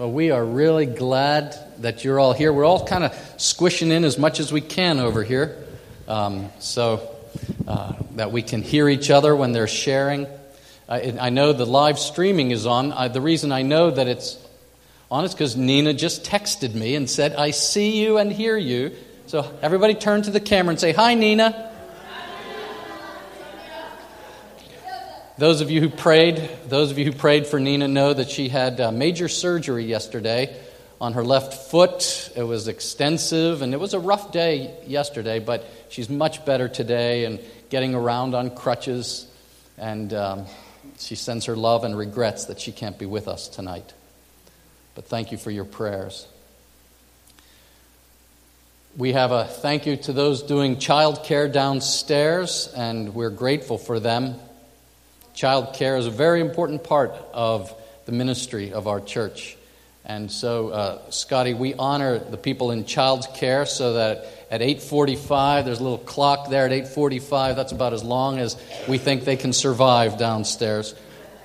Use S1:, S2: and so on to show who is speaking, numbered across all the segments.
S1: Well, we are really glad that you're all here. We're all kind of squishing in as much as we can over here um, so uh, that we can hear each other when they're sharing. I, I know the live streaming is on. I, the reason I know that it's on is because Nina just texted me and said, I see you and hear you. So everybody turn to the camera and say, Hi, Nina. Those of you who prayed, those of you who prayed for Nina know that she had uh, major surgery yesterday on her left foot. It was extensive and it was a rough day yesterday, but she's much better today and getting around on crutches. And um, she sends her love and regrets that she can't be with us tonight. But thank you for your prayers. We have a thank you to those doing child care downstairs, and we're grateful for them. Child care is a very important part of the ministry of our church. And so, uh, Scotty, we honor the people in child care so that at 8:45, there's a little clock there at 8:45. That's about as long as we think they can survive downstairs.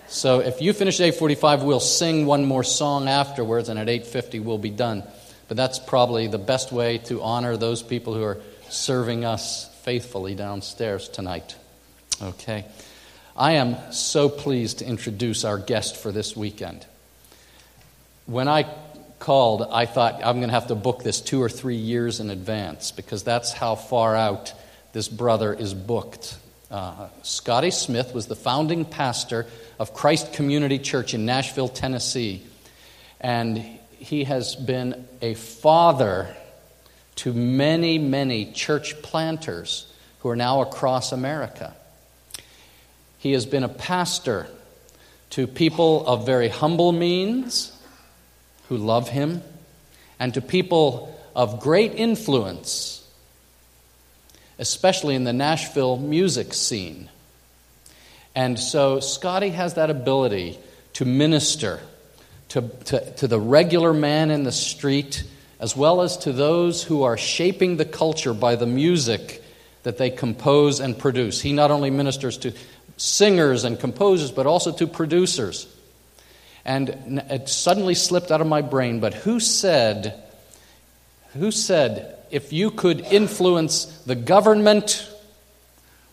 S1: So, if you finish at 8:45, we'll sing one more song afterwards, and at 8:50 we'll be done. But that's probably the best way to honor those people who are serving us faithfully downstairs tonight. Okay. I am so pleased to introduce our guest for this weekend. When I called, I thought I'm going to have to book this two or three years in advance because that's how far out this brother is booked. Uh, Scotty Smith was the founding pastor of Christ Community Church in Nashville, Tennessee. And he has been a father to many, many church planters who are now across America. He has been a pastor to people of very humble means who love him, and to people of great influence, especially in the Nashville music scene. And so Scotty has that ability to minister to, to, to, the regular man in the street, as well as to those who are shaping the culture by the music that they compose and produce. He not only ministers to singers and composers, but also to producers. And it suddenly slipped out of my brain, but who said, who said, if you could influence the government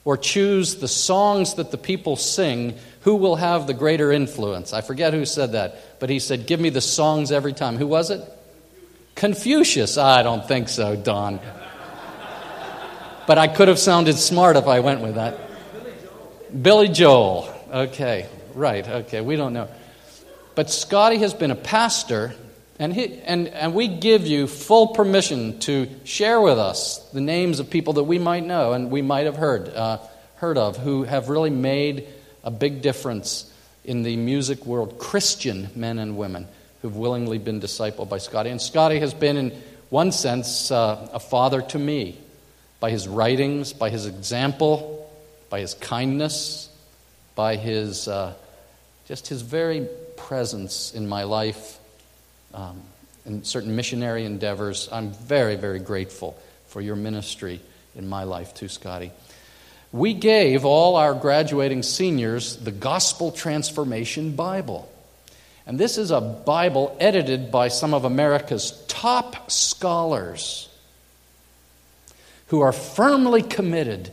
S1: or choose the songs that the people sing, who will have the greater influence? I forget who said that, but he said, Give me the songs every time. Who was it? Confucius. I don't think so, Don. but I could have sounded smart if I went with that. Billy Joel. Okay, right, okay, we don't know. But Scotty has been a pastor, and, he, and, and we give you full permission to share with us the names of people that we might know and we might have heard, uh, heard of who have really made a big difference in the music world, Christian men and women who've willingly been discipled by Scotty. And Scotty has been, in one sense, uh, a father to me by his writings, by his example, by his kindness, by his uh, just his very presence in my life, um, in certain missionary endeavors. I'm very, very grateful for your ministry in my life too, Scotty. We gave all our graduating seniors the Gospel Transformation Bible. And this is a Bible edited by some of America's top scholars who are firmly committed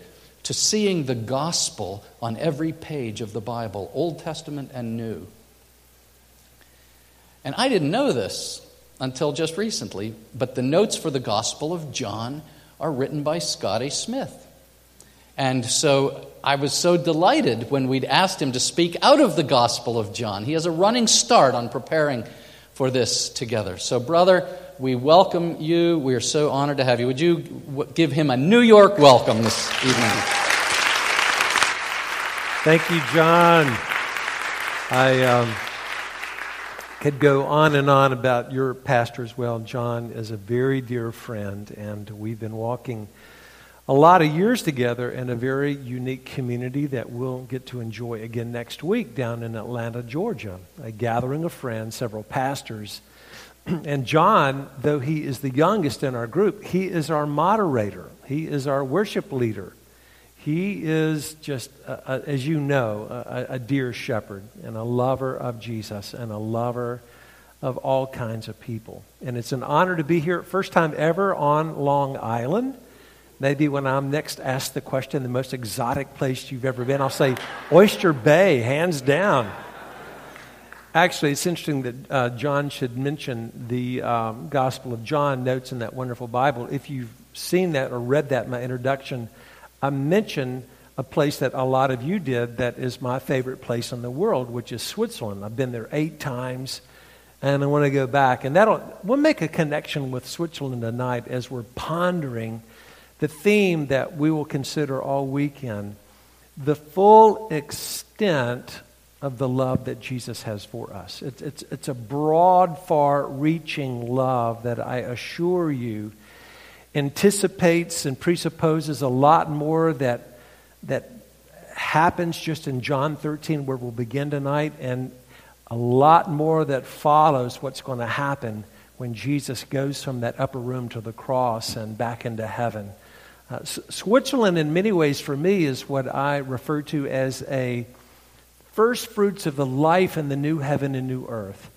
S1: to seeing the gospel on every page of the Bible, Old Testament and New. And I didn't know this until just recently, but the notes for the Gospel of John are written by Scotty Smith. And so I was so delighted when we'd asked him to speak out of the Gospel of John. He has a running start on preparing for this together. So, brother, we welcome you. We are so honored to have you. Would you give him a New York welcome this evening?
S2: Thank you, John. I um, could go on and on about your pastor as well. John is a very dear friend, and we've been walking a lot of years together in a very unique community that we'll get to enjoy again next week down in Atlanta, Georgia. A gathering of friends, several pastors and John, though he is the youngest in our group, he is our moderator. He is our worship leader. He is just, a, a, as you know, a, a, dear shepherd and a lover of Jesus and a lover of all kinds of people. And it's an honor to be here, first time ever on Long Island. Maybe when I'm next asked the question, the most exotic place you've ever been, I'll say Oyster Bay, hands down. Actually, it's interesting that uh, John should mention the um, Gospel of John notes in that wonderful Bible. If you've seen that or read that in my introduction, I mentioned a place that a lot of you did that is my favorite place in the world, which is Switzerland. I've been there eight times, and I want to go back. And that'll we'll make a connection with Switzerland tonight as we're pondering the theme that we will consider all weekend: the full extent of the love that Jesus has for us. It's, it's, it's a broad, far reaching love that I assure you anticipates and presupposes a lot more that that happens just in John 13, where we'll begin tonight, and a lot more that follows what's going to happen when Jesus goes from that upper room to the cross and back into heaven. Uh, S- Switzerland, in many ways, for me, is what I refer to as a first fruits of the life in the new heaven and new earth,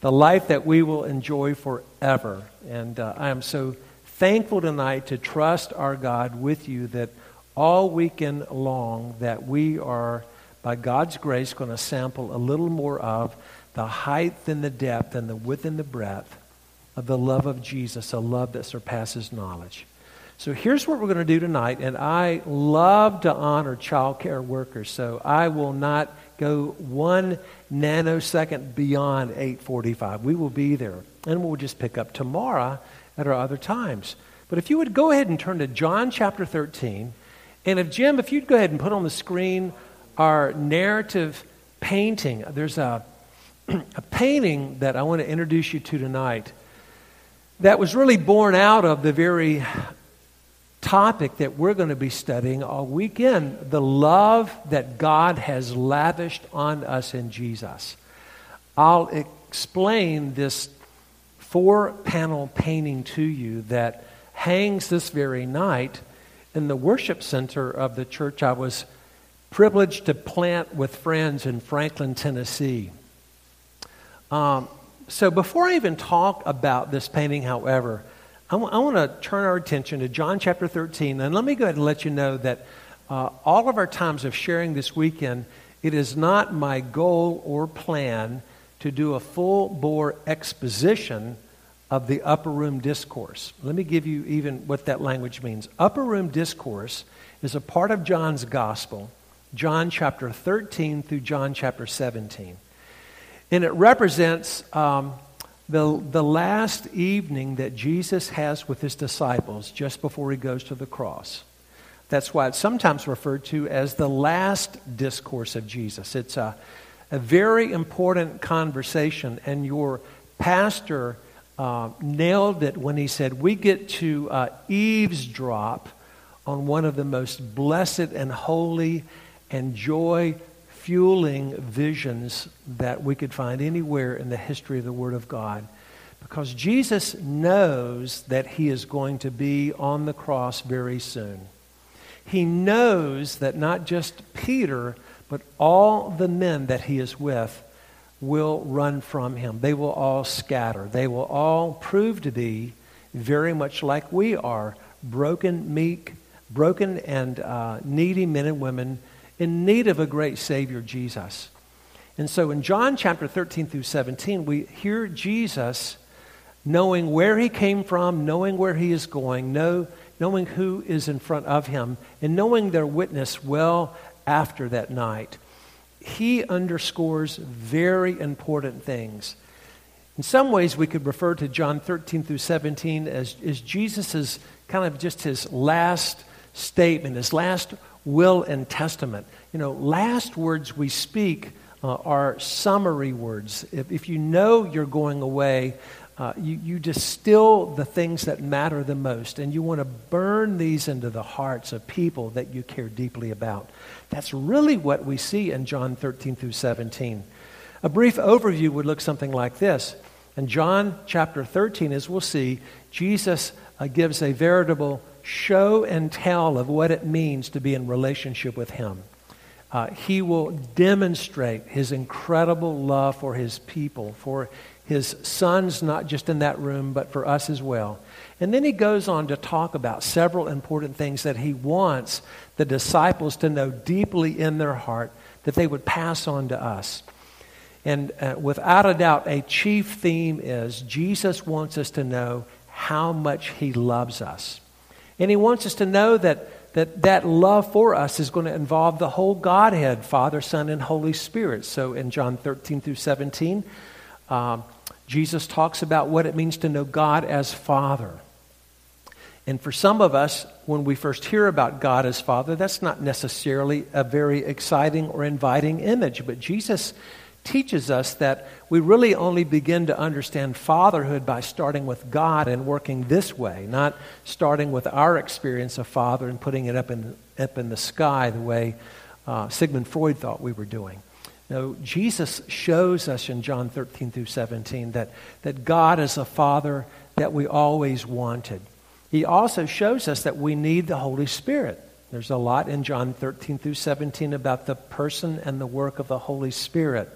S2: the life that we will enjoy forever. And uh, I am so thankful tonight to trust our God with you that all weekend long that we are, by God's grace, going to sample a little more of the height and the depth and the width and the breadth of the love of Jesus, a love that surpasses knowledge. So here's what we're going to do tonight, and I love to honor child care workers, so I will not go one nanosecond beyond 8:45. We will be there, and we'll just pick up tomorrow at our other times. But if you would go ahead and turn to John chapter 13, and if, Jim, if you'd go ahead and put on the screen our narrative painting, there's a, a painting that I want to introduce you to tonight that was really born out of the very topic that we're going to be studying all weekend the love that God has lavished on us in Jesus. I'll explain this four panel painting to you that hangs this very night in the worship center of the church I was privileged to plant with friends in Franklin, Tennessee. Um, so before I even talk about this painting, however, I, w- I want to turn our attention to John chapter 13. And let me go ahead and let you know that uh, all of our times of sharing this weekend, it is not my goal or plan to do a full bore exposition of the upper room discourse. Let me give you even what that language means. Upper room discourse is a part of John's gospel, John chapter 13 through John chapter 17. And it represents um, the, the last evening that Jesus has with his disciples just before he goes to the cross. That's why it's sometimes referred to as the last discourse of Jesus. It's a, a very important conversation, and your pastor uh, nailed it when he said, We get to uh, eavesdrop on one of the most blessed and holy and joy fueling visions that we could find anywhere in the history of the Word of God. Because Jesus knows that he is going to be on the cross very soon. He knows that not just Peter, but all the men that he is with will run from him. They will all scatter. They will all prove to be very much like we are broken, meek, broken and uh, needy men and women in need of a great Savior, Jesus. And so in John chapter 13 through 17, we hear Jesus knowing where he came from, knowing where he is going, know, knowing who is in front of him, and knowing their witness well after that night he underscores very important things. In some ways, we could refer to John 13 through 17 as, as Jesus' kind of just his last statement, his last will and testament. You know, last words we speak uh, are summary words. If, if you know you're going away, uh, you, you distill the things that matter the most, and you want to burn these into the hearts of people that you care deeply about. That's really what we see in John 13 through 17. A brief overview would look something like this. In John chapter 13, as we'll see, Jesus uh, gives a veritable show and tell of what it means to be in relationship with Him. uh, he will demonstrate his incredible love for his people, for his sons, not just in that room, but for us as well. And then he goes on to talk about several important things that he wants the disciples to know deeply in their heart that they would pass on to us. And uh, without a doubt, a chief theme is Jesus wants us to know how much he loves us. And he wants us to know that that that love for us is going to involve the whole Godhead, Father, Son, and Holy Spirit. So in John 13 through 17, um, Jesus talks about what it means to know God as Father. And for some of us, when we first hear about God as Father, that's not necessarily a very exciting or inviting image. But Jesus teaches us that we really only begin to understand fatherhood by starting with God and working this way, not starting with our experience of father and putting it up in, up in the sky the way uh, Sigmund Freud thought we were doing. No, Jesus shows us in John 13 through 17 that, that God is a father that we always wanted. He also shows us that we need the Holy Spirit. There's a lot in John 13 through 17 about the person and the work of the Holy Spirit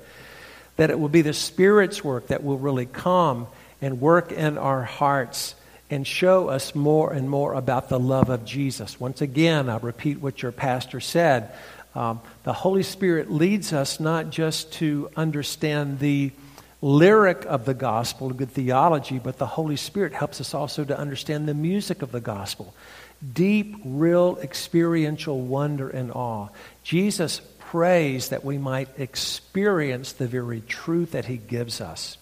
S2: that it will be the Spirit's work that will really come and work in our hearts and show us more and more about the love of Jesus. Once again, I repeat what your pastor said. Um, the Holy Spirit leads us not just to understand the lyric of the gospel, good theology, but the Holy Spirit helps us also to understand the music of the gospel. Deep, real, experiential wonder and awe. Jesus prays that we might experience the very truth that he gives us.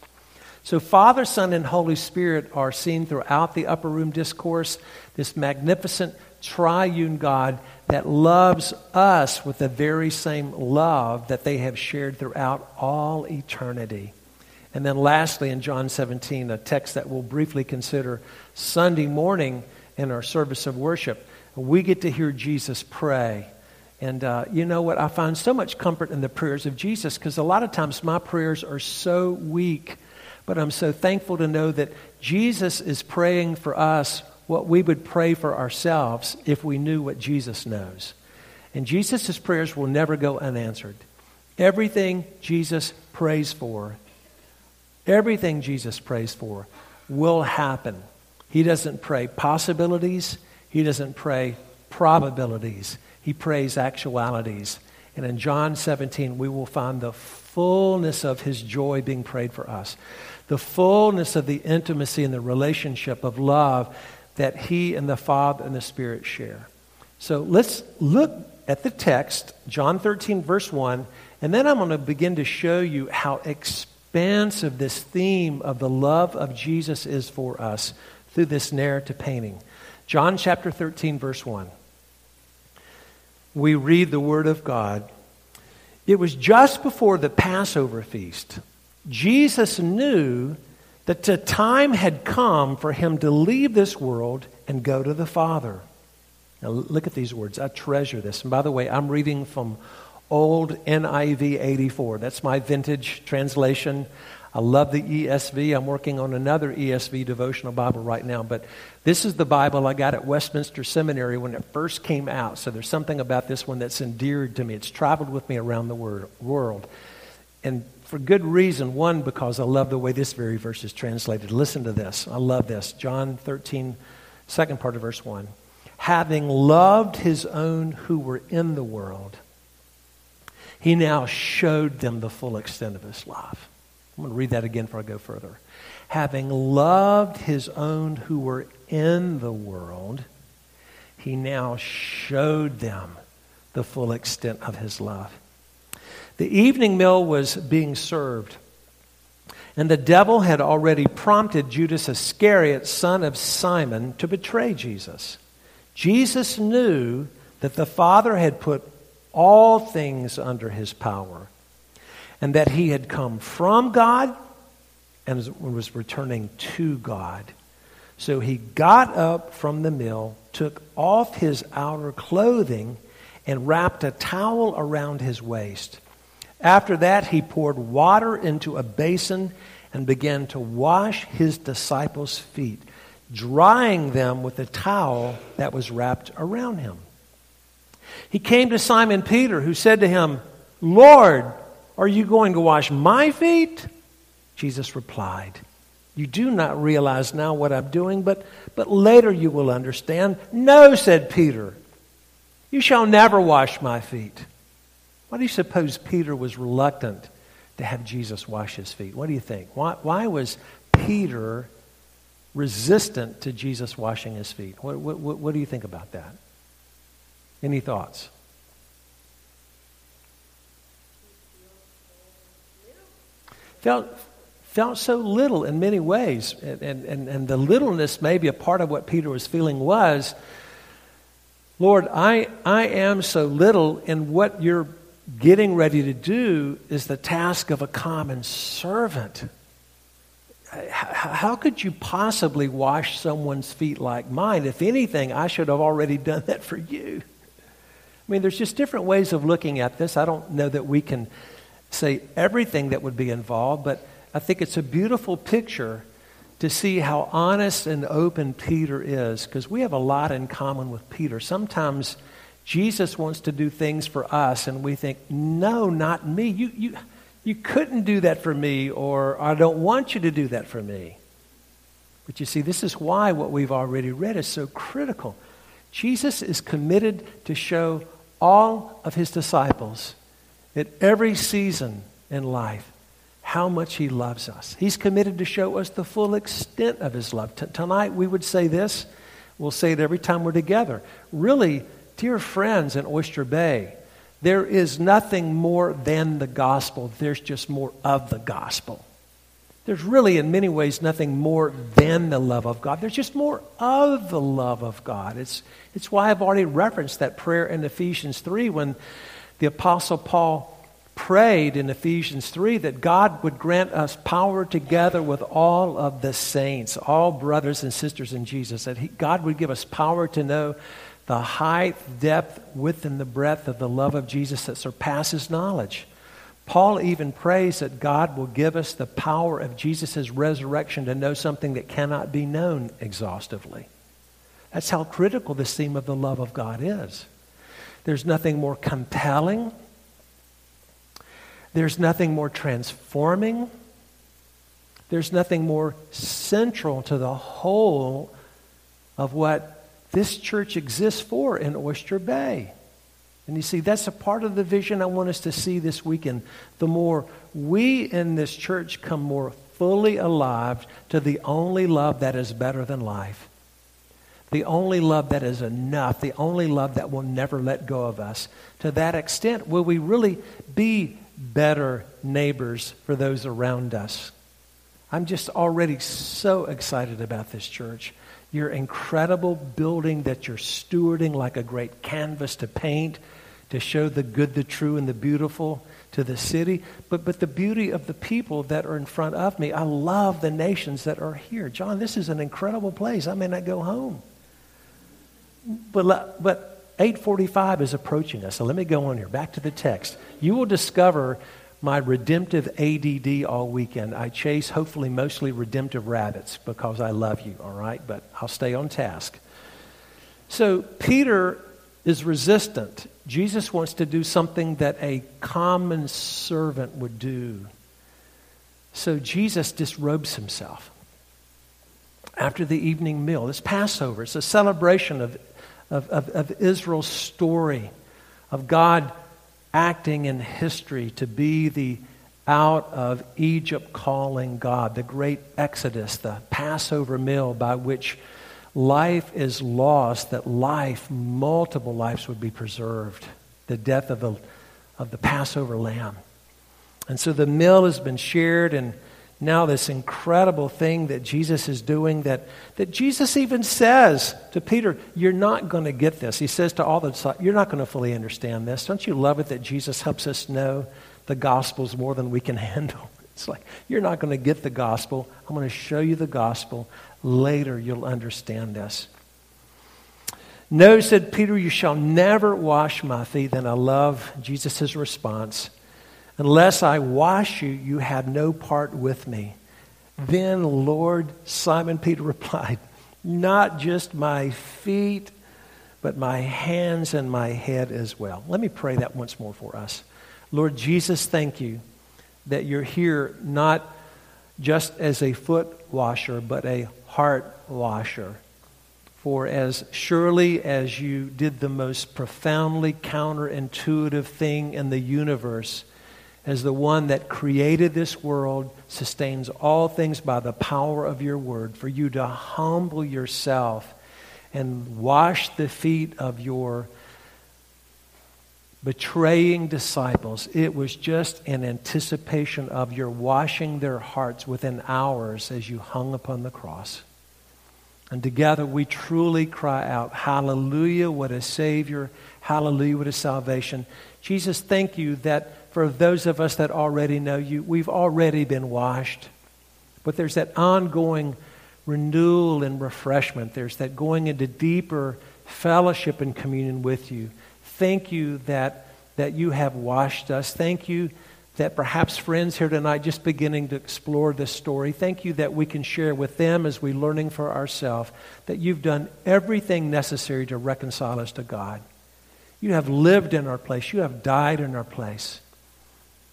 S2: So, Father, Son, and Holy Spirit are seen throughout the upper room discourse, this magnificent triune God that loves us with the very same love that they have shared throughout all eternity. And then, lastly, in John 17, a text that we'll briefly consider Sunday morning in our service of worship, we get to hear Jesus pray. And uh, you know what? I find so much comfort in the prayers of Jesus because a lot of times my prayers are so weak. But I'm so thankful to know that Jesus is praying for us what we would pray for ourselves if we knew what Jesus knows. And Jesus' prayers will never go unanswered. Everything Jesus prays for, everything Jesus prays for will happen. He doesn't pray possibilities, He doesn't pray probabilities he prays actualities. And in John 17, we will find the fullness of his joy being prayed for us, the fullness of the intimacy and the relationship of love that he and the Father and the Spirit share. So let's look at the text, John 13, verse 1, and then I'm going to begin to show you how expansive this theme of the love of Jesus is for us through this narrative painting. John chapter 13, verse 1 we read the Word of God. It was just before the Passover feast. Jesus knew that the time had come for him to leave this world and go to the Father. Now, look at these words. I treasure this. And by the way, I'm reading from old NIV 84. That's my vintage translation. I love the ESV. I'm working on another ESV devotional Bible right now, but this is the Bible I got at Westminster Seminary when it first came out. So there's something about this one that's endeared to me. It's traveled with me around the world. And for good reason. One, because I love the way this very verse is translated. Listen to this. I love this. John 13, second part of verse 1. Having loved his own who were in the world, he now showed them the full extent of his love. I'm going to read that again before I go further. Having loved his own who were in the world, he now showed them the full extent of his love. The evening meal was being served, and the devil had already prompted Judas Iscariot, son of Simon, to betray Jesus. Jesus knew that the Father had put all things under his power and that he had come from God and was returning to God. So he got up from the mill, took off his outer clothing, and wrapped a towel around his waist. After that, he poured water into a basin and began to wash his disciples' feet, drying them with the towel that was wrapped around him. He came to Simon Peter, who said to him, Lord, are you going to wash my feet? Jesus replied, You do not realize now what I'm doing, but, but later you will understand. No, said Peter, you shall never wash my feet. Why do you suppose Peter was reluctant to have Jesus wash his feet? What do you think? Why, why was Peter resistant to Jesus washing his feet? What, what, what do you think about that? Any thoughts? Felt, felt so little in many ways. And, and, and the littleness, maybe a part of what Peter was feeling was Lord, I, I am so little, in what you're getting ready to do is the task of a common servant. How could you possibly wash someone's feet like mine? If anything, I should have already done that for you. I mean, there's just different ways of looking at this. I don't know that we can say everything that would be involved, but I think it's a beautiful picture to see how honest and open Peter is, because we have a lot in common with Peter. Sometimes Jesus wants to do things for us, and we think, no, not me. You, you, you couldn't do that for me, or I don't want you to do that for me. But you see, this is why what we've already read is so critical. Jesus is committed to show all of his disciples at every season in life how much he loves us. He's committed to show us the full extent of his love. T- tonight we would say this. We'll say it every time we're together. Really, dear friends in Oyster Bay, there is nothing more than the gospel. There's just more of the gospel. There's really, in many ways, nothing more than the love of God. There's just more of the love of God. It's, it's why I've already referenced that prayer in Ephesians 3 when the Apostle Paul prayed in Ephesians 3 that God would grant us power together with all of the saints, all brothers and sisters in Jesus, that he, God would give us power to know the height, depth, width, and the breadth of the love of Jesus that surpasses knowledge. Paul even prays that God will give us the power of Jesus' resurrection to know something that cannot be known exhaustively. That's how critical this theme of the love of God is. There's nothing more compelling there's nothing more transforming. There's nothing more central to the whole of what this church exists for in Oyster Bay. And you see, that's a part of the vision I want us to see this weekend. The more we in this church come more fully alive to the only love that is better than life, the only love that is enough, the only love that will never let go of us, to that extent will we really be better neighbors for those around us. I'm just already so excited about this church. Your incredible building that you're stewarding like a great canvas to paint, to show the good, the true, and the beautiful to the city, but, but the beauty of the people that are in front of me. I love the nations that are here. John, this is an incredible place. I may not go home. But, but 845 is approaching us. So let me go on here. Back to the text. You will discover my redemptive ADD all weekend. I chase hopefully mostly redemptive rabbits because I love you, all right? But I'll stay on task. So Peter is resistant. Jesus wants to do something that a common servant would do. So Jesus disrobes himself after the evening meal. It's Passover. It's a celebration of of, of, of Israel's story, of God acting in history to be the out of Egypt calling God, the great Exodus, the Passover meal by which life is lost, that life, multiple lives would be preserved, the death of the, of the Passover lamb. And so the meal has been shared and now this incredible thing that Jesus is doing that, that Jesus even says to Peter, You're not going to get this. He says to all the disciples, You're not going to fully understand this. Don't you love it that Jesus helps us know the gospel's more than we can handle? It's like, You're not going to get the gospel. I'm going to show you the gospel. Later, you'll understand this. No, said Peter, you shall never wash my feet. Then I love Jesus' response. Unless I wash you, you have no part with me. Then, Lord, Simon Peter replied, Not just my feet, but my hands and my head as well. Let me pray that once more for us. Lord Jesus, thank you that you're here not just as a foot washer, but a heart washer. For as surely as you did the most profoundly counterintuitive thing in the universe, as the one that created this world, sustains all things by the power of your word, for you to humble yourself and wash the feet of your betraying disciples. It was just an anticipation of your washing their hearts within hours as you hung upon the cross. And together we truly cry out, Hallelujah, what a Savior! Hallelujah, what a salvation. Jesus, thank you that for those of us that already know you, we've already been washed. But there's that ongoing renewal and refreshment. There's that going into deeper fellowship and communion with you. Thank you that, that you have washed us. Thank you that perhaps friends here tonight just beginning to explore this story, thank you that we can share with them as we're learning for ourselves that you've done everything necessary to reconcile us to God. You have lived in our place, you have died in our place.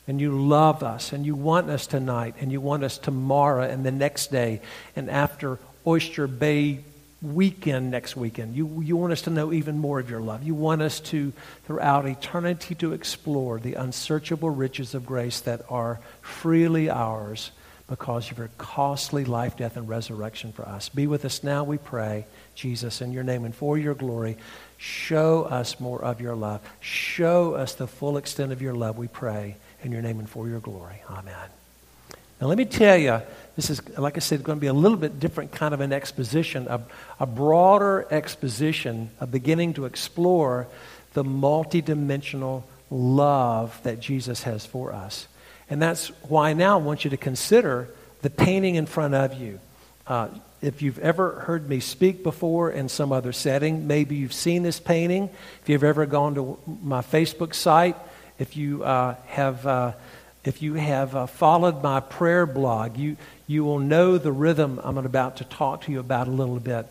S2: And you love us, and you want us tonight, and you want us tomorrow, and the next day, and after Oyster Bay weekend next weekend. You, you want us to know even more of your love. You want us to, throughout eternity, to explore the unsearchable riches of grace that are freely ours because of your costly life, death, and resurrection for us. Be with us now, we pray, Jesus, in your name and for your glory. Show us more of your love. Show us the full extent of your love, we pray, in your name and for your glory. Amen. Now, let me tell you, this is, like I said, going to be a little bit different kind of an exposition, a, a broader exposition, a beginning to explore the multidimensional love that Jesus has for us. And that's why now I want you to consider the painting in front of you. Uh, if you've ever heard me speak before in some other setting, maybe you've seen this painting. If you've ever gone to my Facebook site, if you uh, have. Uh, if you have uh, followed my prayer blog, you, you will know the rhythm I'm about to talk to you about a little bit.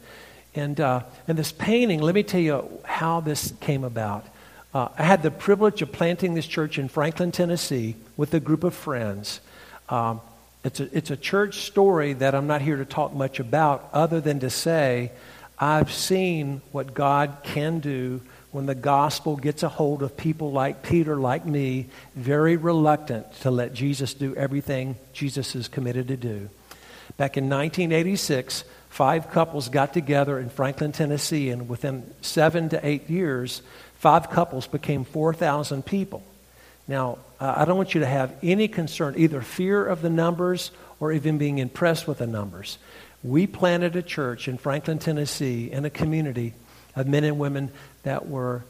S2: And, uh, and this painting, let me tell you how this came about. Uh, I had the privilege of planting this church in Franklin, Tennessee, with a group of friends. Um, it's, a, it's a church story that I'm not here to talk much about, other than to say I've seen what God can do when the gospel gets a hold of people like Peter, like me, very reluctant to let Jesus do everything Jesus is committed to do. Back in 1986, five couples got together in Franklin, Tennessee, and within seven to eight years, five couples became 4,000 people. Now, uh, I don't want you to have any concern, either fear of the numbers or even being impressed with the numbers. We planted a church in Franklin, Tennessee, in a community of men and women that were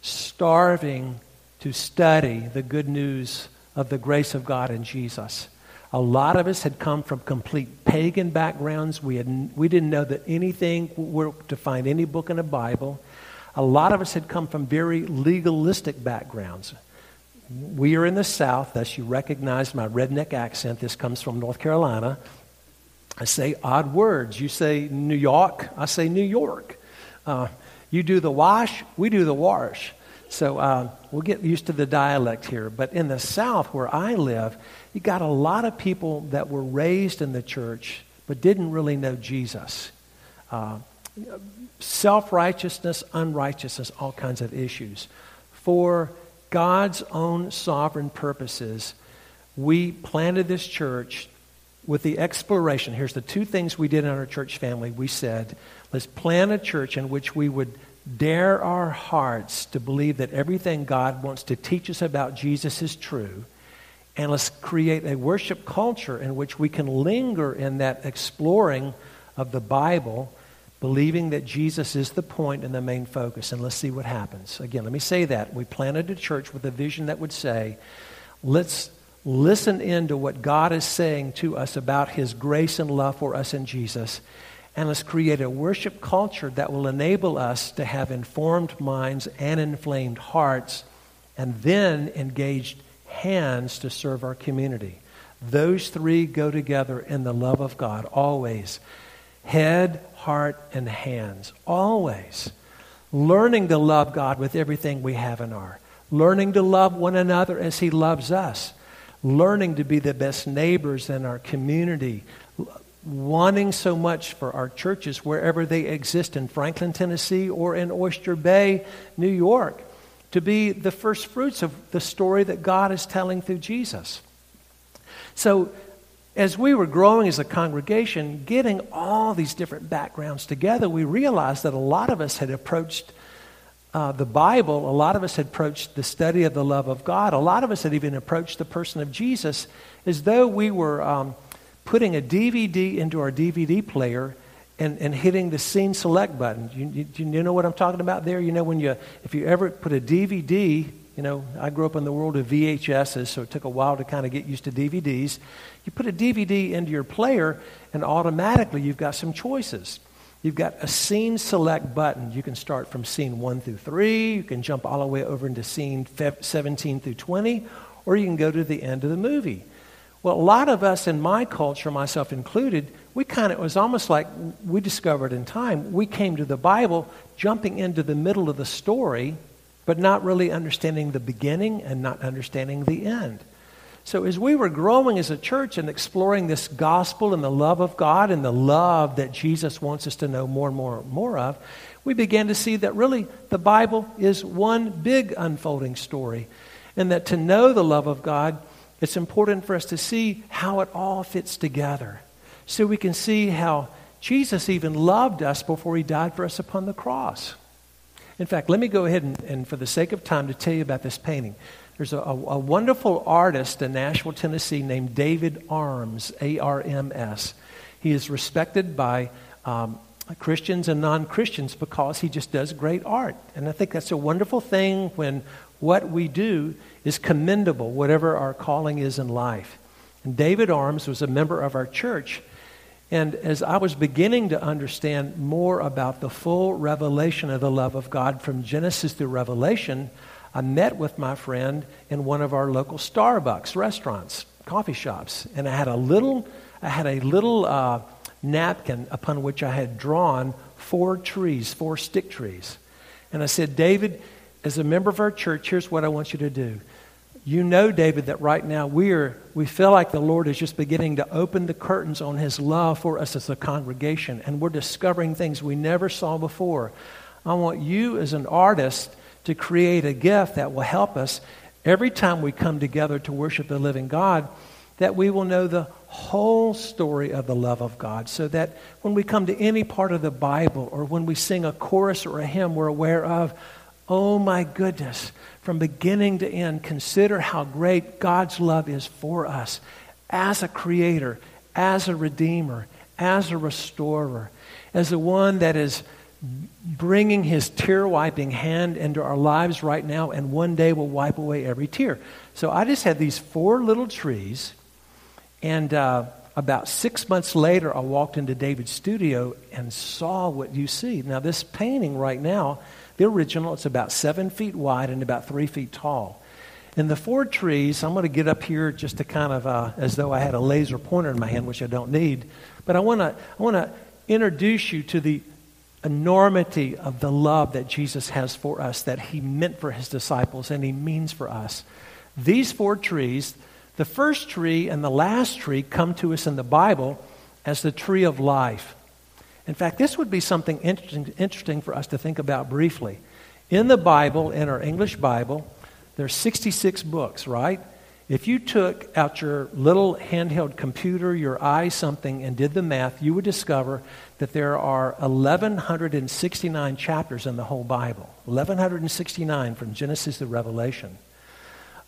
S2: starving to study the good news of the grace of God in Jesus. A lot of us had come from complete pagan backgrounds. We, had, we didn't know that anything were to find any book in the Bible. A lot of us had come from very legalistic backgrounds. We are in the South, thus you recognize my redneck accent. This comes from North Carolina. I say odd words. You say New York, I say New York. Uh, you do the wash, we do the wash. So uh, we'll get used to the dialect here. But in the South, where I live, you got a lot of people that were raised in the church but didn't really know Jesus. Uh, Self righteousness, unrighteousness, all kinds of issues. For God's own sovereign purposes, we planted this church with the exploration. Here's the two things we did in our church family. We said, let's plan a church in which we would dare our hearts to believe that everything God wants to teach us about Jesus is true. And let's create a worship culture in which we can linger in that exploring of the Bible, believing that Jesus is the point and the main focus. And let's see what happens. Again, let me say that. We planted a church with a vision that would say, let's listen into what God is saying to us about His grace and love for us in Jesus. And let's create a worship culture that will enable us to have informed minds and inflamed hearts, and then engaged hands to serve our community. Those three go together in the love of God, always. Head, heart, and hands. Always. learning to love God with everything we have in our, learning to love one another as He loves us, learning to be the best neighbors in our community, wanting so much for our churches wherever they exist in Franklin, Tennessee, or in Oyster Bay, New York, to be the first fruits of the story that God is telling through Jesus. So, as we were growing as a congregation, getting all these different backgrounds together, we realized that a lot of us had approached uh, the Bible, a lot of us had approached the study of the love of God, a lot of us had even approached the person of Jesus as though we were um, putting a DVD into our DVD player and, and hitting the scene select button. You, you, you know what I'm talking about there? You know, when you, if you ever put a DVD, you know, I grew up in the world of VHSs, so it took a while to kind of get used to DVDs. You put a DVD into your player, and automatically you've got some choices. You've got a scene select button. You can start from scene 1 through 3. You can jump all the way over into scene 17 through 20, or you can go to the end of the movie. Well, a lot of us in my culture, myself included, we kind of, it was almost like we discovered in time, we came to the Bible jumping into the middle of the story, but not really understanding the beginning and not understanding the end. So, as we were growing as a church and exploring this gospel and the love of God and the love that Jesus wants us to know more and more and more of, we began to see that really the Bible is one big unfolding story. And that to know the love of God it's important for us to see how it all fits together so we can see how Jesus even loved us before he died for us upon the cross. In fact, let me go ahead and, and for the sake of time, to tell you about this painting. There's a, a, a wonderful artist in Nashville, Tennessee named David Arms, A R M S. He is respected by um, Christians and non Christians because he just does great art. And I think that's a wonderful thing when what we do is commendable, whatever our calling is in life. And David Arms was a member of our church. And as I was beginning to understand more about the full revelation of the love of God from Genesis through Revelation, I met with my friend in one of our local Starbucks restaurants, coffee shops. And I had a little, I had a little uh, napkin upon which I had drawn four trees, four stick trees. And I said, David, as a member of our church, here's what I want you to do. You know, David, that right now we are we feel like the Lord is just beginning to open the curtains on his love for us as a congregation, and we're discovering things we never saw before. I want you as an artist to create a gift that will help us every time we come together to worship the living God, that we will know the whole story of the love of God, so that when we come to any part of the Bible or when we sing a chorus or a hymn, we're aware of Oh my goodness, from beginning to end, consider how great God's love is for us as a creator, as a redeemer, as a restorer, as the one that is bringing his tear wiping hand into our lives right now and one day will wipe away every tear. So I just had these four little trees, and uh, about six months later, I walked into David's studio and saw what you see. Now, this painting right now the original, it's about seven feet wide and about three feet tall. And the four trees, I'm going to get up here just to kind of, uh, as though I had a laser pointer in my hand, which I don't need. But I want to, I want to introduce you to the enormity of the love that Jesus has for us, that he meant for his disciples and he means for us. These four trees, the first tree and the last tree come to us in the Bible as the tree of life. In fact, this would be something interesting, interesting for us to think about briefly. In the Bible, in our English Bible, there's 66 books, right? If you took out your little handheld computer, your eye something, and did the math, you would discover that there are 1,169 chapters in the whole Bible. 1,169 from Genesis to Revelation.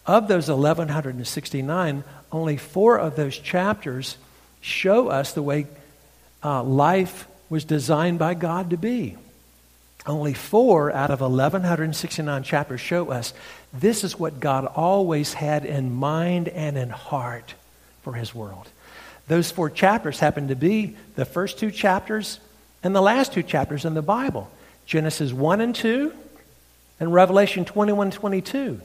S2: Of those 1,169, only four of those chapters show us the way uh, life was designed by God to be. Only four out of 1,169 chapters show us this is what God always had in mind and in heart for his world. Those four chapters happen to be the first two chapters and the last two chapters in the Bible Genesis 1 and 2 and Revelation 21 and 22.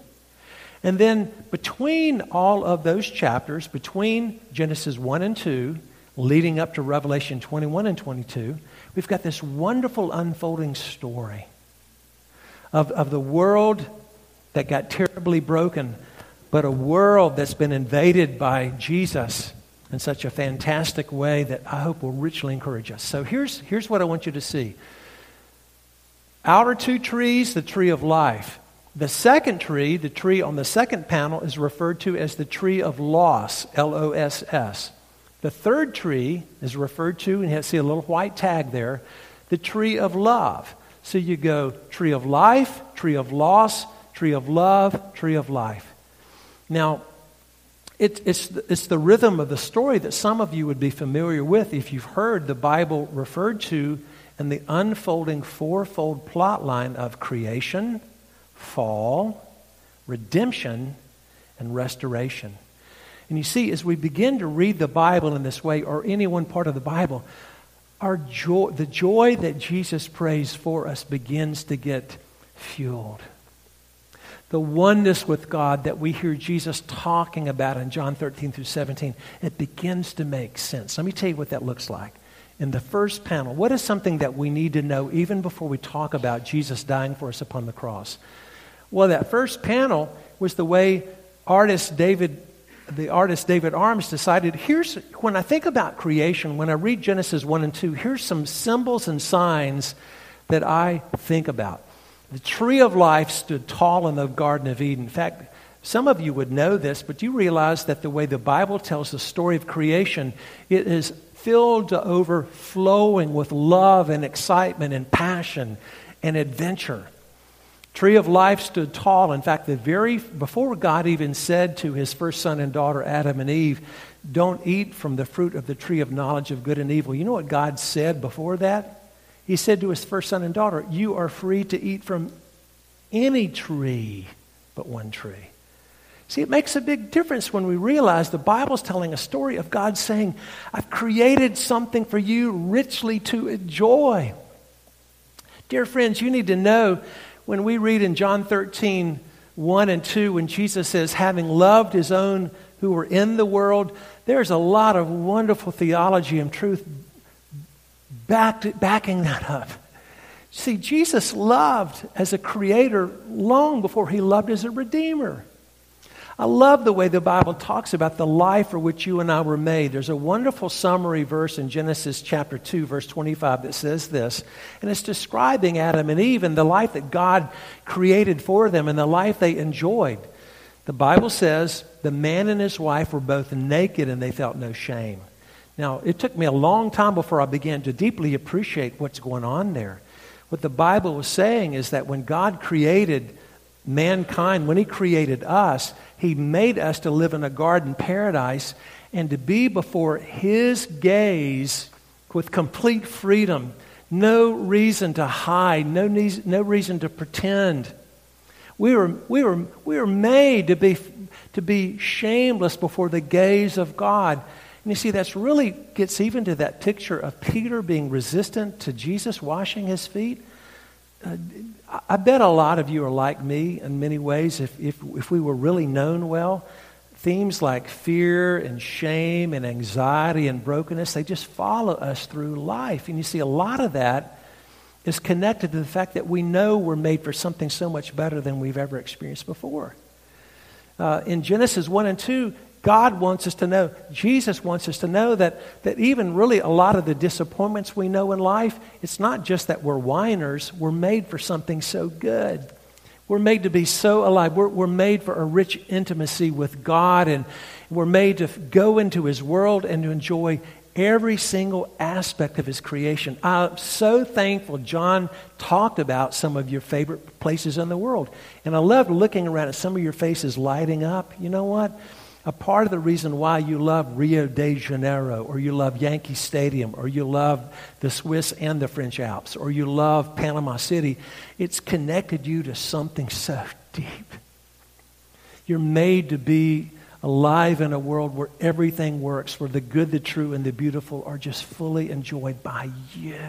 S2: And then between all of those chapters, between Genesis 1 and 2 leading up to Revelation 21 and 22, we've got this wonderful unfolding story of, of the world that got terribly broken, but a world that's been invaded by Jesus in such a fantastic way that I hope will richly encourage us. So here's, here's what I want you to see outer two trees, the tree of life. The second tree, the tree on the second panel, is referred to as the tree of loss, L O S S. The third tree is referred to, and you see a little white tag there, the tree of love. So you go tree of life, tree of loss, tree of love, tree of life. Now, it, it's, it's the rhythm of the story that some of you would be familiar with if you've heard the Bible referred to in the unfolding fourfold plot line of creation, fall, redemption, and restoration. And you see, as we begin to read the Bible in this way, or any one part of the Bible, our joy, the joy that Jesus prays for us begins to get fueled the oneness with God that we hear Jesus talking about in John 13 through 17, it begins to make sense. Let me tell you what that looks like. In the first panel, what is something that we need to know even before we talk about Jesus dying for us upon the cross? Well, that first panel was the way artist David, the artist David Arms decided here's, when I think about creation, when I read Genesis 1 and 2, here's some symbols and signs that I think about. The tree of life stood tall in the Garden of Eden. In fact, some of you would know this, but you realize that the way the Bible tells the story of creation, it is filled to overflowing with love and excitement and passion and adventure. Tree of life stood tall. In fact, the very before God even said to his first son and daughter Adam and Eve, "Don't eat from the fruit of the tree of knowledge of good and evil." You know what God said before that? He said to his first son and daughter, You are free to eat from any tree but one tree. See, it makes a big difference when we realize the Bible's telling a story of God saying, I've created something for you richly to enjoy. Dear friends, you need to know when we read in John 13, 1 and 2, when Jesus says, having loved his own who were in the world, there's a lot of wonderful theology and truth backed, backing that up. See, Jesus loved as a creator long before he loved as a redeemer. I love the way the Bible talks about the life for which you and I were made. There's a wonderful summary verse in Genesis chapter 2, verse 25 that says this, and it's describing Adam and Eve and the life that God created for them and the life they enjoyed. The Bible says the man and his wife were both naked and they felt no shame. Now, it took me a long time before I began to deeply appreciate what's going on there. What the Bible was saying is that when God created mankind, when He created us, He made us to live in a garden paradise and to be before His gaze with complete freedom. No reason to hide, no, no reason to pretend. We were, we, were, we were made to be, to be shameless before the gaze of God. And you see, that's really gets even to that picture of Peter being resistant to Jesus washing his feet. Uh, I bet a lot of you are like me in many ways. If, if, if we were really known well, themes like fear and shame and anxiety and brokenness, they just follow us through life. And you see, a lot of that is connected to the fact that we know we're made for something so much better than we've ever experienced before. Uh, in Genesis 1 and 2, God wants us to know, Jesus wants us to know that, that even really a lot of the disappointments we know in life, it's not just that we're whiners, we're made for something so good. We're made to be so alive. We're, we're made for a rich intimacy with God, and we're made to go into His world and to enjoy every single aspect of His creation. I'm so thankful John talked about some of your favorite places in the world. And I loved looking around at some of your faces lighting up. You know what? A part of the reason why you love Rio de Janeiro, or you love Yankee Stadium, or you love the Swiss and the French Alps, or you love Panama City, it's connected you to something so deep. You're made to be alive in a world where everything works, where the good, the true, and the beautiful are just fully enjoyed by you.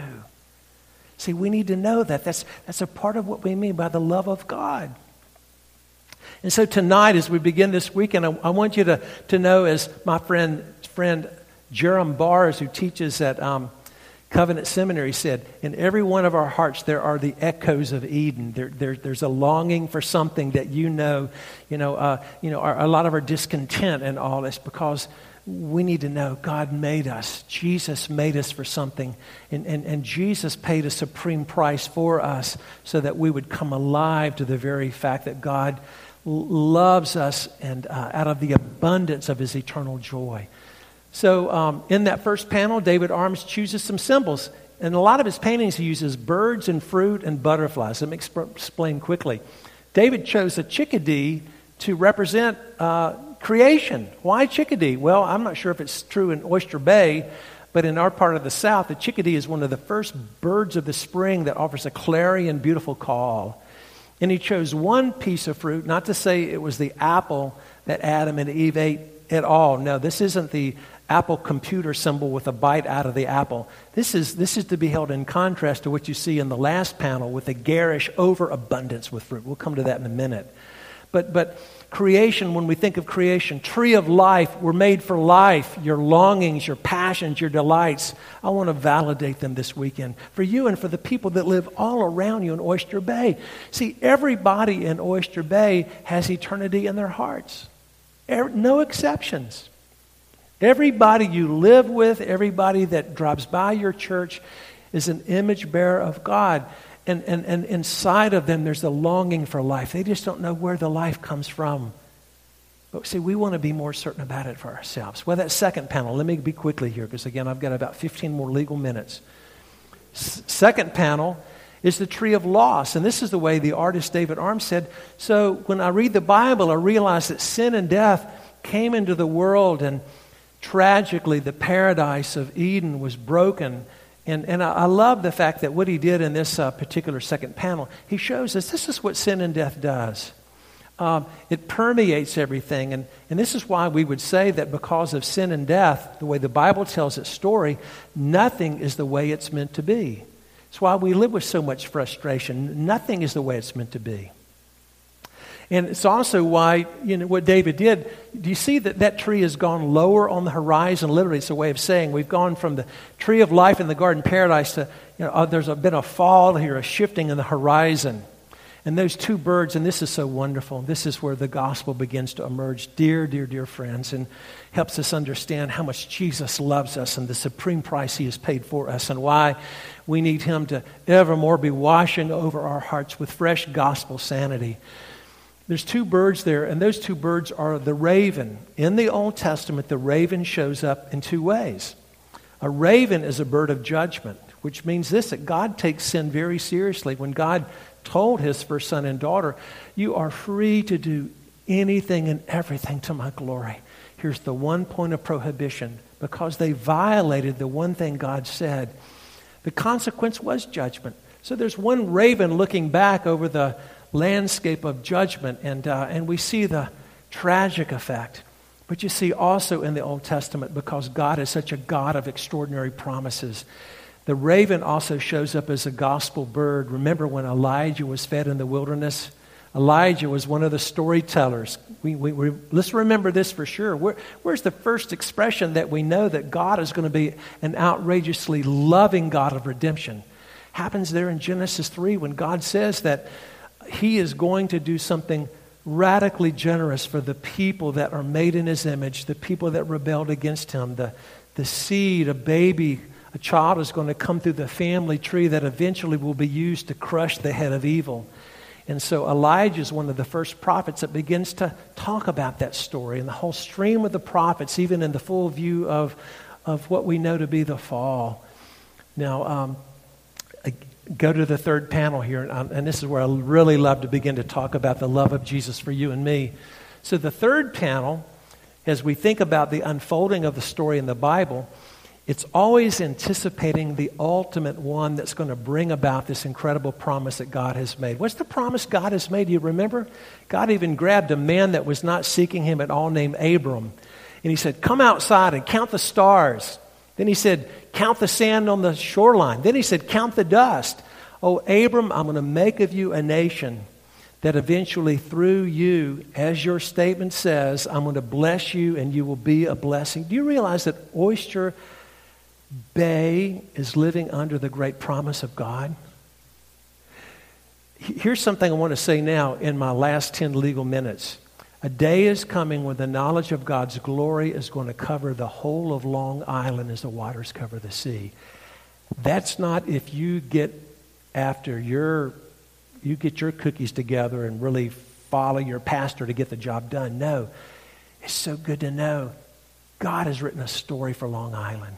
S2: See, we need to know that. That's, that's a part of what we mean by the love of God. And so tonight, as we begin this weekend, I, I want you to, to know, as my friend, friend Jerram Barrs, who teaches at um, Covenant Seminary said, In every one of our hearts, there are the echoes of Eden. There, there, there's a longing for something that you know, you know, uh, you know our, a lot of our discontent and all this because we need to know God made us. Jesus made us for something. And, and, and Jesus paid a supreme price for us so that we would come alive to the very fact that God loves us and uh, out of the abundance of his eternal joy. So, um, in that first panel, David Arms chooses some symbols. In a lot of his paintings, he uses birds and fruit and butterflies. Let me exp- explain quickly. David chose a chickadee to represent uh, creation. Why chickadee? Well, I'm not sure if it's true in Oyster Bay, but in our part of the South, the chickadee is one of the first birds of the spring that offers a clarion, beautiful call. And he chose one piece of fruit, not to say it was the apple that Adam and Eve ate at all. No, this isn't the Apple computer symbol with a bite out of the apple. This is, this is to be held in contrast to what you see in the last panel with the garish overabundance with fruit. We'll come to that in a minute. But, but creation, when we think of creation, tree of life, we're made for life. Your longings, your passions, your delights. I want to validate them this weekend for you and for the people that live all around you in Oyster Bay. See, everybody in Oyster Bay has eternity in their hearts, no exceptions. Everybody you live with, everybody that drops by your church is an image bearer of God. And, and, and inside of them, there's a longing for life. They just don't know where the life comes from. But see, we want to be more certain about it for ourselves. Well, that second panel, let me be quickly here because, again, I've got about 15 more legal minutes. S- second panel is the tree of loss. And this is the way the artist David Arm said. So when I read the Bible, I realize that sin and death came into the world and tragically, the paradise of Eden was broken. And, and I, I love the fact that what he did in this uh, particular second panel, he shows us this is what sin and death does. Um, it permeates everything. And, and this is why we would say that because of sin and death, the way the Bible tells its story, nothing is the way it's meant to be. It's why we live with so much frustration. Nothing is the way it's meant to be. And it's also why, you know, what David did. Do you see that that tree has gone lower on the horizon? Literally, it's a way of saying we've gone from the tree of life in the garden paradise to, you know, uh, there's a, been a fall here, a shifting in the horizon. And those two birds, and this is so wonderful. This is where the gospel begins to emerge, dear, dear, dear friends, and helps us understand how much Jesus loves us and the supreme price he has paid for us, and why we need him to evermore be washing over our hearts with fresh gospel sanity. There's two birds there, and those two birds are the raven. In the Old Testament, the raven shows up in two ways. A raven is a bird of judgment, which means this that God takes sin very seriously. When God told his first son and daughter, You are free to do anything and everything to my glory. Here's the one point of prohibition because they violated the one thing God said. The consequence was judgment. So there's one raven looking back over the landscape of judgment, and, uh, and we see the tragic effect. But you see also in the Old Testament, because God is such a God of extraordinary promises, the raven also shows up as a gospel bird. Remember when Elijah was fed in the wilderness? Elijah was one of the storytellers. We, we, we, let's remember this for sure. Where, where's the first expression that we know that God is going to be an outrageously loving God of redemption? Happens there in Genesis 3 when God says that he is going to do something radically generous for the people that are made in his image, the people that rebelled against him. The, the seed, a baby, a child is going to come through the family tree that eventually will be used to crush the head of evil. And so Elijah is one of the first prophets that begins to talk about that story. And the whole stream of the prophets, even in the full view of, of what we know to be the fall. Now, um, go to the third panel here, and, um, and, this is where I really love to begin to talk about the love of Jesus for you and me. So, the third panel, as we think about the unfolding of the story in the Bible, it's always anticipating the ultimate one that's going to bring about this incredible promise that God has made. What's the promise God has made? Do you remember? God even grabbed a man that was not seeking him at all named Abram. And he said, Come outside and count the stars. Then he said, Count the sand on the shoreline. Then he said, Count the dust. Oh, Abram, I'm going to make of you a nation that eventually, through you, as your statement says, I'm going to bless you and you will be a blessing. Do you realize that Oyster Bay is living under the great promise of God. Here's something I want to say now in my last 10 legal minutes. A day is coming when the knowledge of God's glory is going to cover the whole of Long Island as the waters cover the sea. That's not if you get after your you get your cookies together and really follow your pastor to get the job done. No. It's so good to know God has written a story for Long Island.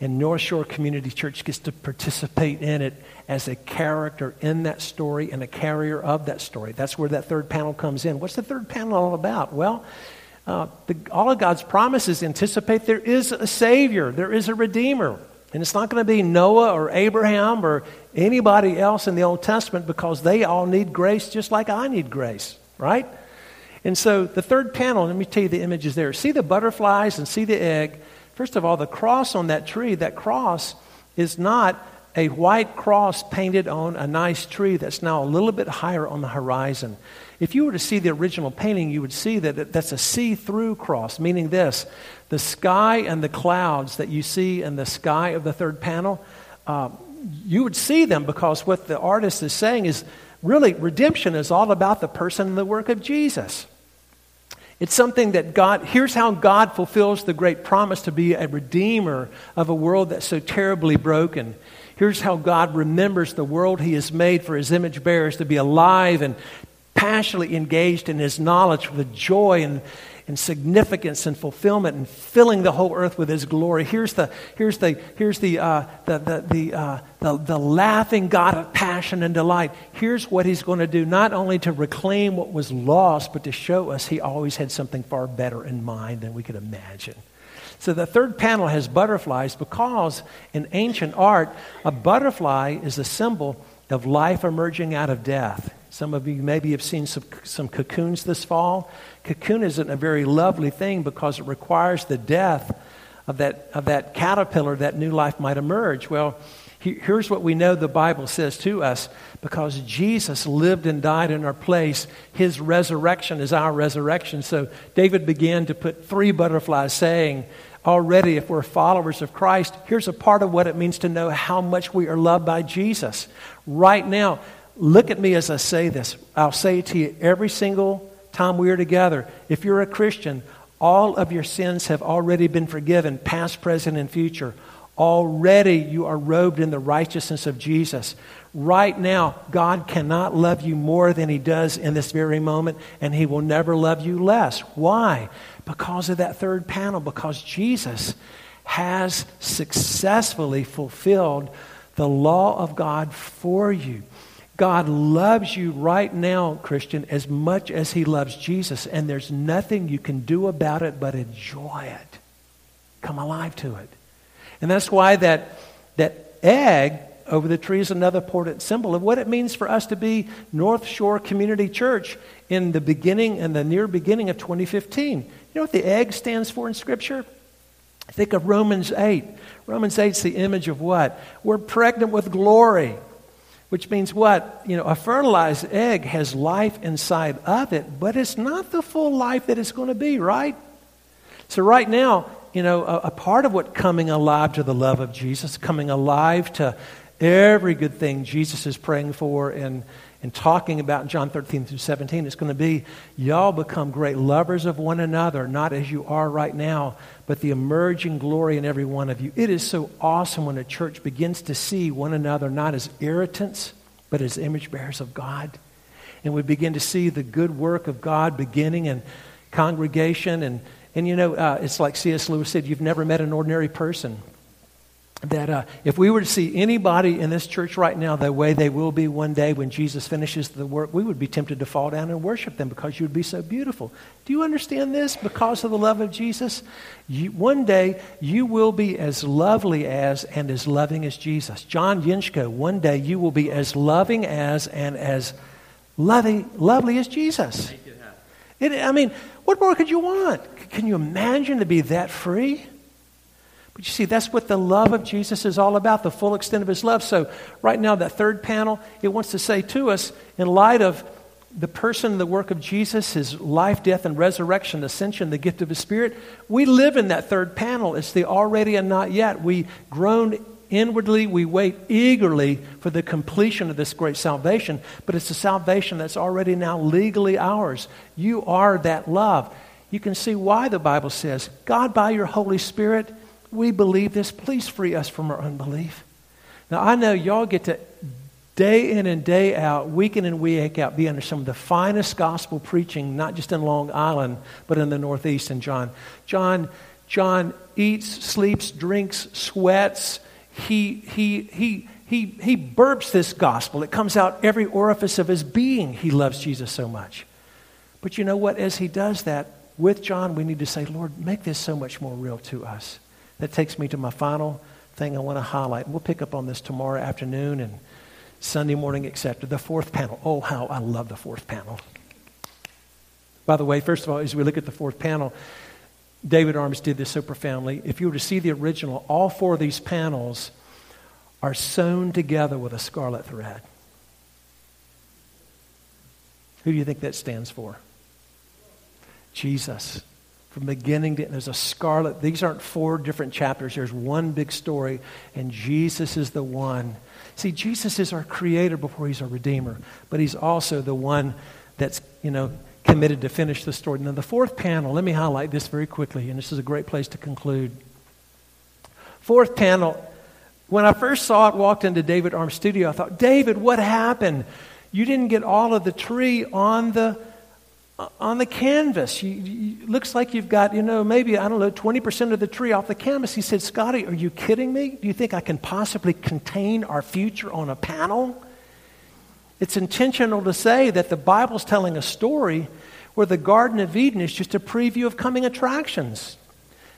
S2: And North Shore Community Church gets to participate in it as a character in that story and a carrier of that story. That's where that third panel comes in. What's the third panel all about? Well, uh, the, all of God's promises anticipate there is a Savior, there is a Redeemer. And it's not going to be Noah or Abraham or anybody else in the Old Testament because they all need grace just like I need grace, right? And so the third panel, let me tell you the images there. See the butterflies and see the egg. First of all, the cross on that tree, that cross is not a white cross painted on a nice tree that's now a little bit higher on the horizon. If you were to see the original painting, you would see that that's a see through cross, meaning this the sky and the clouds that you see in the sky of the third panel, uh, you would see them because what the artist is saying is really redemption is all about the person and the work of Jesus. It's something that God, here's how God fulfills the great promise to be a redeemer of a world that's so terribly broken. Here's how God remembers the world He has made for His image bearers to be alive and passionately engaged in His knowledge with joy and, and significance and fulfillment and filling the whole earth with his glory. Here's the, here's the, here's the, uh, the, the, the, uh, the, the laughing God of passion and delight. Here's what he's going to do, not only to reclaim what was lost, but to show us he always had something far better in mind than we could imagine. So the third panel has butterflies because in ancient art, a butterfly is a symbol of life emerging out of death. Some of you maybe have seen some, some cocoons this fall. Cocoon isn't a very lovely thing because it requires the death of that, of that caterpillar that new life might emerge. Well, here's what we know the Bible says to us because Jesus lived and died in our place, his resurrection is our resurrection. So David began to put three butterflies, saying, Already, if we're followers of Christ, here's a part of what it means to know how much we are loved by Jesus. Right now, Look at me as I say this. I'll say to you every single time we are together. If you're a Christian, all of your sins have already been forgiven, past, present, and future. Already you are robed in the righteousness of Jesus. Right now, God cannot love you more than He does in this very moment, and He will never love you less. Why? Because of that third panel, because Jesus has successfully fulfilled the law of God for you. God loves you right now, Christian, as much as he loves Jesus, and there's nothing you can do about it but enjoy it. Come alive to it. And that's why that, that egg over the tree is another important symbol of what it means for us to be North Shore Community Church in the beginning and the near beginning of 2015. You know what the egg stands for in Scripture? Think of Romans 8. Romans 8 is the image of what? We're pregnant with glory. Which means what? You know, a fertilized egg has life inside of it, but it's not the full life that it's going to be, right? So, right now, you know, a, a, part of what coming alive to the love of Jesus, coming alive to every good thing Jesus is praying for and, and talking about John 13 through 17, It's going to be y'all become great lovers of one another, not as you are right now, but the emerging glory in every one of you. It is so awesome when a church begins to see one another not as irritants, but as image bearers of God. And we begin to see the good work of God beginning in congregation. And, and you know, uh, it's like C.S. Lewis said you've never met an ordinary person that uh, if we were to see anybody in this church right now the way they will be one day when Jesus finishes the work, we would be tempted to fall down and worship them because you would be so beautiful. Do you understand this? Because of the love of Jesus, you, one day you will be as lovely as and as loving as Jesus. John Yinchko, one day you will be as loving as and as loving, lovely as Jesus. It, I mean, what more could you want? Can you imagine to be that free? But you see, that's what the love of Jesus is all about, the full extent of his love. So, right now, that third panel, it wants to say to us, in light of the person, the work of Jesus, his life, death, and resurrection, ascension, the gift of his spirit, we live in that third panel. It's the already and not yet. We groan inwardly, we wait eagerly for the completion of this great salvation, but it's a salvation that's already now legally ours. You are that love. You can see why the Bible says, God, by your Holy Spirit, we believe this. Please free us from our unbelief. Now, I know y'all get to day in and day out, week in and week out, be under some of the finest gospel preaching, not just in Long Island, but in the Northeast. And John, John, John eats, sleeps, drinks, sweats. He, he, he, he, he burps this gospel. It comes out every orifice of his being. He loves Jesus so much. But you know what? As he does that, with John, we need to say, Lord, make this so much more real to us. That takes me to my final thing I want to highlight. We'll pick up on this tomorrow afternoon and Sunday morning, etc. The fourth panel. Oh, how I love the fourth panel. By the way, first of all, as we look at the fourth panel, David Arms did this so profoundly. If you were to see the original, all four of these panels are sewn together with a scarlet thread. Who do you think that stands for? Jesus. From beginning to end there's a scarlet. These aren't four different chapters. There's one big story, and Jesus is the one See, Jesus is our creator before he's our redeemer, but he's also the one that's, you know, committed to finish the story. Now, the fourth panel, let me highlight this very quickly, and this is a great place to conclude. Fourth panel, when I first saw it, walked into David Arm's studio, I thought, David, what happened? You didn't get all of the tree on the on the canvas. You, you, looks like you've got, you know, maybe, I don't know, 20% of the tree off the canvas. He said, Scotty, are you kidding me? Do you think I can possibly contain our future on a panel? It's intentional to say that the Bible's telling a story where the Garden of Eden is just a preview of coming attractions.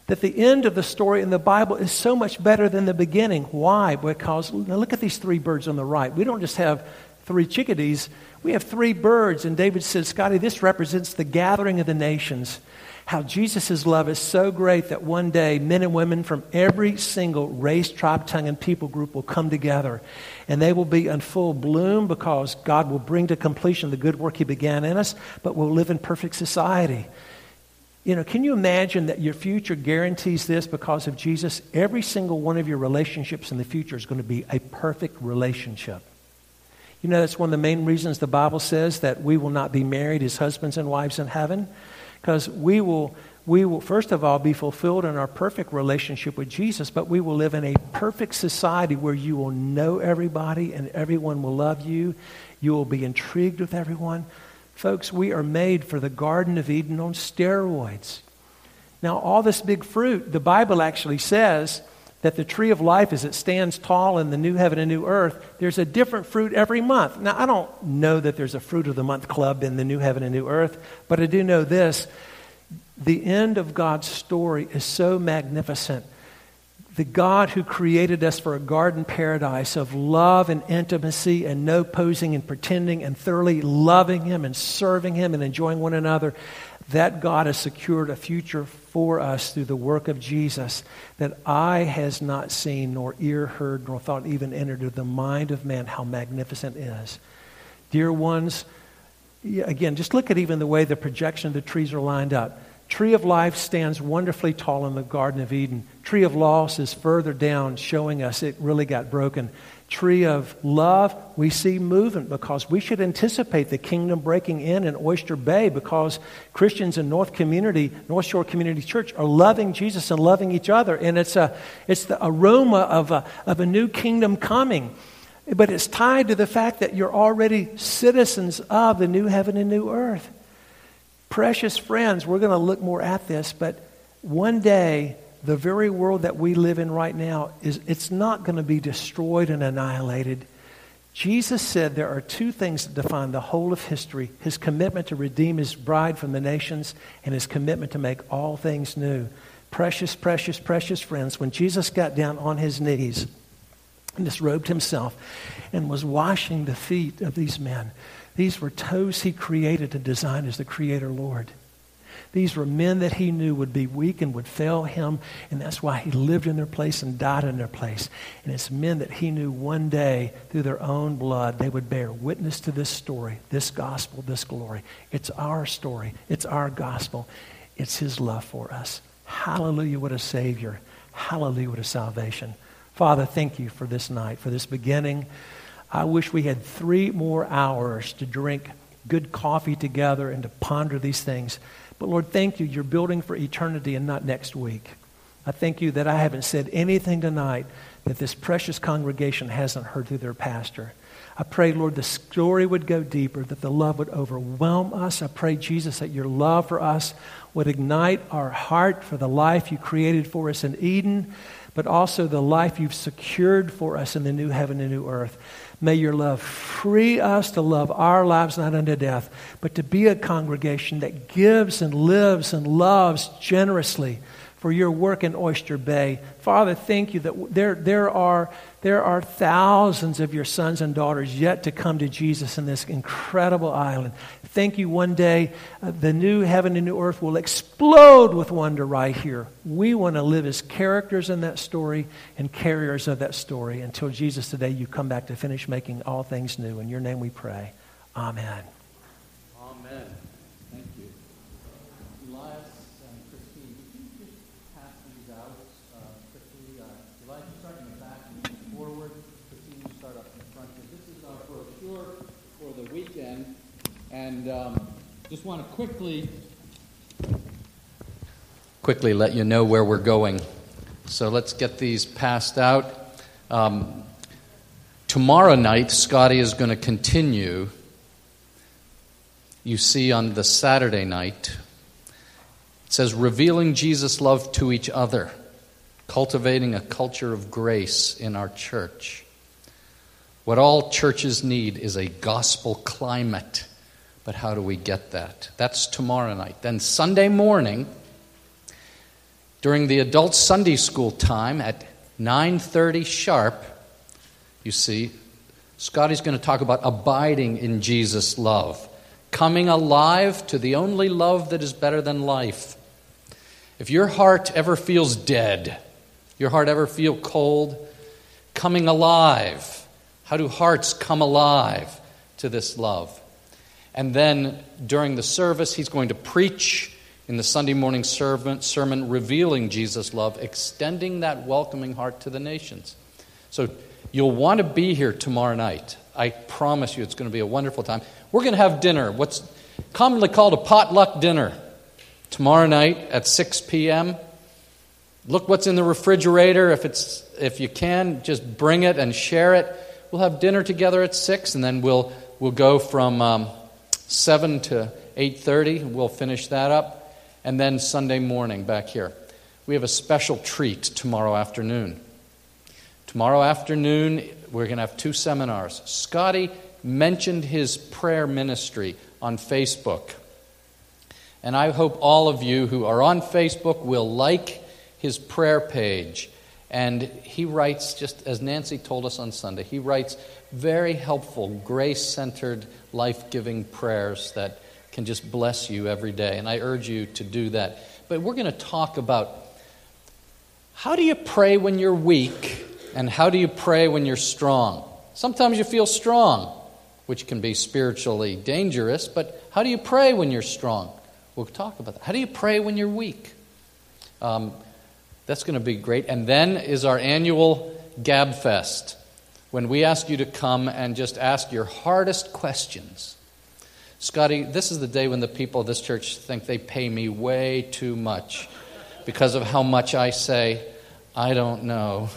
S2: That the end of the story in the Bible is so much better than the beginning. Why? Because, now look at these three birds on the right. We don't just have three chickadees, we have three birds. And David says, Scotty, this represents the gathering of the nations. How Jesus' love is so great that one day men and women from every single race, tribe, tongue, and people group will come together. And they will be in full bloom because God will bring to completion the good work He began in us, but we'll live in perfect society. You know, can you imagine that your future guarantees this because of Jesus? Every single one of your relationships in the future is going to be a perfect relationship. You know, that's one of the main reasons the Bible says that we will not be married as husbands and wives in heaven. Because we will, we will, first of all, be fulfilled in our perfect relationship with Jesus, but we will live in a perfect society where you will know everybody and everyone will love you. You will be intrigued with everyone. Folks, we are made for the Garden of Eden on steroids. Now, all this big fruit, the Bible actually says that the tree of life, as it stands tall in the new heaven and new earth, there's a different fruit every month. Now, I don't know that there's a fruit of the month club in the new heaven and new earth, but I do know this. The end of God's story is so magnificent. The God who created us for a garden paradise of love and intimacy and no posing and pretending and thoroughly loving Him and serving Him and enjoying one another, that God has secured a future for us through the work of Jesus that eye has not seen, nor ear heard, nor thought even entered into the mind of man how magnificent is. Dear ones, again, just look at even the way the projection of the trees are lined up. Tree of life stands wonderfully tall in the Garden of Eden. Tree of loss is further down, showing us it really got broken tree of love, we see movement because we should anticipate the kingdom breaking in in Oyster Bay because Christians in North Community, North Shore Community Church are loving Jesus and loving each other. And it's, a, it's the aroma of a, of a new kingdom coming. But it's tied to the fact that you're already citizens of the new heaven and new earth. Precious friends, we're going to look more at this, but one day the very world that we live in right now is it's not going to be destroyed and annihilated. Jesus said there are two things that define the whole of history his commitment to redeem his bride from the nations and his commitment to make all things new. Precious, precious, precious friends, when Jesus got down on his knees and disrobed himself and was washing the feet of these men, these were toes he created and designed as the Creator Lord. These were men that he knew would be weak and would fail him, and that's why he lived in their place and died in their place. And it's men that he knew one day, through their own blood, they would bear witness to this story, this gospel, this glory. It's our story, it's our gospel, it's his love for us. Hallelujah, what a Savior. Hallelujah, what a salvation. Father, thank you for this night, for this beginning. I wish we had three more hours to drink good coffee together and to ponder these things. But Lord, thank you. You're building for eternity and not next week. I thank you that I haven't said anything tonight that this precious congregation hasn't heard through their pastor. I pray, Lord, the story would go deeper, that the love would overwhelm us. I pray, Jesus, that your love for us would ignite our heart for the life you created for us in Eden, but also the life you've secured for us in the new heaven and new earth. May your love free us to love our lives not unto death, but to be a congregation that gives and lives and loves generously for your work in Oyster Bay. Father, thank you that there, there, are, there are thousands of your sons and daughters yet to come to Jesus in this incredible island. Thank you one day uh, the new heaven and new earth will explode with wonder right here. We want to live as characters in that story and carriers of that story until Jesus today you come back to finish making all things new. In your name we pray. Amen.
S1: Amen. And um, just want to quickly quickly let you know where we're going. So let's get these passed out. Um, tomorrow night, Scotty is going to continue. You see on the Saturday night, it says, revealing Jesus' love to each other, cultivating a culture of grace in our church. What all churches need is a gospel climate but how do we get that? That's tomorrow night. Then Sunday morning, during the adult Sunday school time at 9:30 sharp, you see, Scotty's going to talk about abiding in Jesus' love, coming alive to the only love that is better than life. If your heart ever feels dead, your heart ever feel cold, coming alive. How do hearts come alive to this love? And then during the service, he's going to preach in the Sunday morning sermon, revealing Jesus' love, extending that welcoming heart to the nations. So you'll want to be here tomorrow night. I promise you it's going to be a wonderful time. We're going to have dinner, what's commonly called a potluck dinner, tomorrow night at 6 p.m. Look what's in the refrigerator. If, it's, if you can, just bring it and share it. We'll have dinner together at 6, and then we'll, we'll go from. Um, 7 to 8:30. We'll finish that up, and then Sunday morning back here. We have a special treat tomorrow afternoon. Tomorrow afternoon, we're going to have two seminars. Scotty mentioned his prayer ministry on Facebook. And I hope all of you who are on Facebook will like his prayer page. And he writes, just as Nancy told us on Sunday, he writes very helpful, grace centered, life giving prayers that can just bless you every day. And I urge you to do that. But we're going to talk about how do you pray when you're weak and how do you pray when you're strong? Sometimes you feel strong, which can be spiritually dangerous, but how do you pray when you're strong? We'll talk about that. How do you pray when you're weak? Um, that's going to be great. And then is our annual Gab Fest when we ask you to come and just ask your hardest questions. Scotty, this is the day when the people of this church think they pay me way too much because of how much I say, I don't know.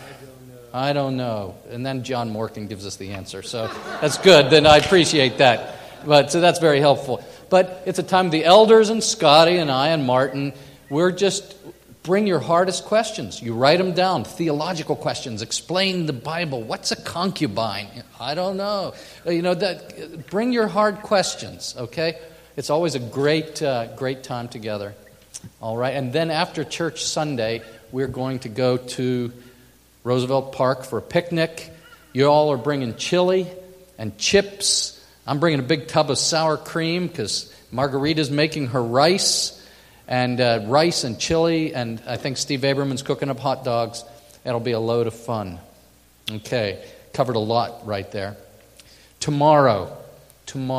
S1: I don't know. And then John Morgan gives us the answer. So that's good. Then I appreciate that. But so that's very helpful. But it's a time the elders and Scotty and I and Martin, we're just Bring your hardest questions. You write them down. Theological questions. Explain the Bible. What's a concubine? I don't know. You know that. Bring your hard questions. Okay. It's always a great, uh, great time together. All right. And then after church Sunday, we're going to go to Roosevelt Park for a picnic. You all are bringing chili and chips. I'm bringing a big tub of sour cream because Margarita's making her rice. And uh, rice and chili, and I think Steve Aberman's cooking up hot dogs. It'll be a load of fun. Okay, covered a lot right there. Tomorrow, tomorrow.